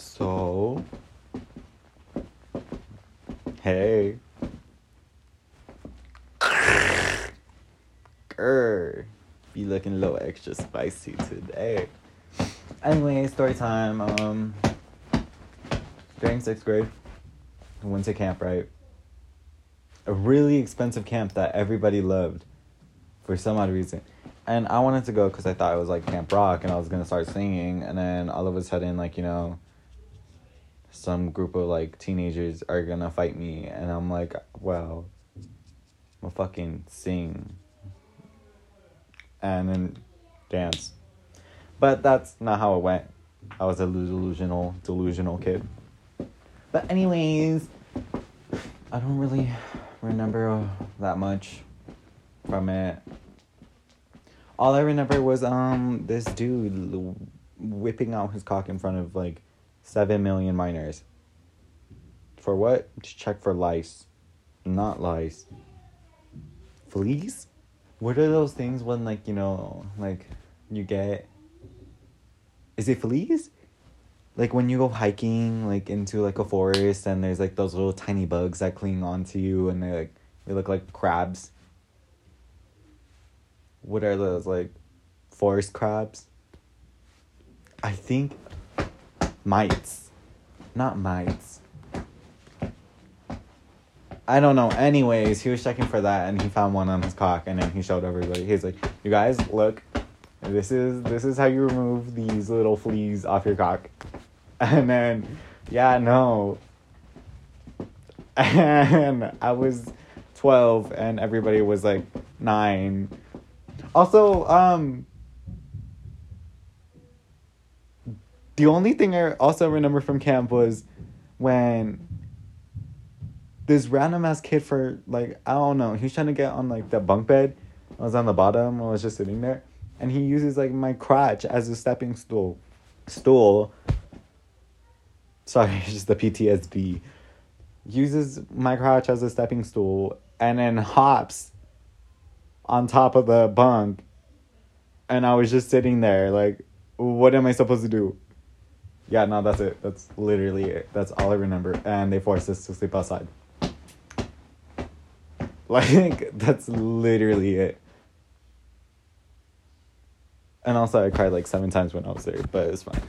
So, hey. Grr. Be looking a little extra spicy today. Anyway, story time. Um, during sixth grade, I went to camp, right? A really expensive camp that everybody loved for some odd reason. And I wanted to go because I thought it was like Camp Rock and I was going to start singing. And then all of a sudden, like, you know, some group of like teenagers are to fight me. And I'm like, well, I'm to fucking sing and then dance. But that's not how it went. I was a delusional, delusional kid. But anyways, I don't really remember that much from it. All I remember was um this dude whipping out his cock in front of like seven million minors. For what? To check for lice, not lice. Fleas? What are those things when like you know like you get? Is it fleas? Like when you go hiking like into like a forest and there's like those little tiny bugs that cling onto you and they like they look like crabs. What are those like forest crabs? I think mites. Not mites. I don't know. Anyways, he was checking for that and he found one on his cock and then he showed everybody. He's like, "You guys, look. This is this is how you remove these little fleas off your cock." And then yeah, no. And I was 12 and everybody was like 9. Also, um the only thing I also remember from camp was when this random ass kid for like I don't know, he was trying to get on like the bunk bed. I was on the bottom, I was just sitting there. And he uses like my crotch as a stepping stool stool. Sorry, it's just the PTSD. Uses my crotch as a stepping stool and then hops on top of the bunk. And I was just sitting there like what am I supposed to do? Yeah, no, that's it. That's literally it. That's all I remember. And they forced us to sleep outside. Like, that's literally it. And also, I cried like seven times when I was there, but it's fine.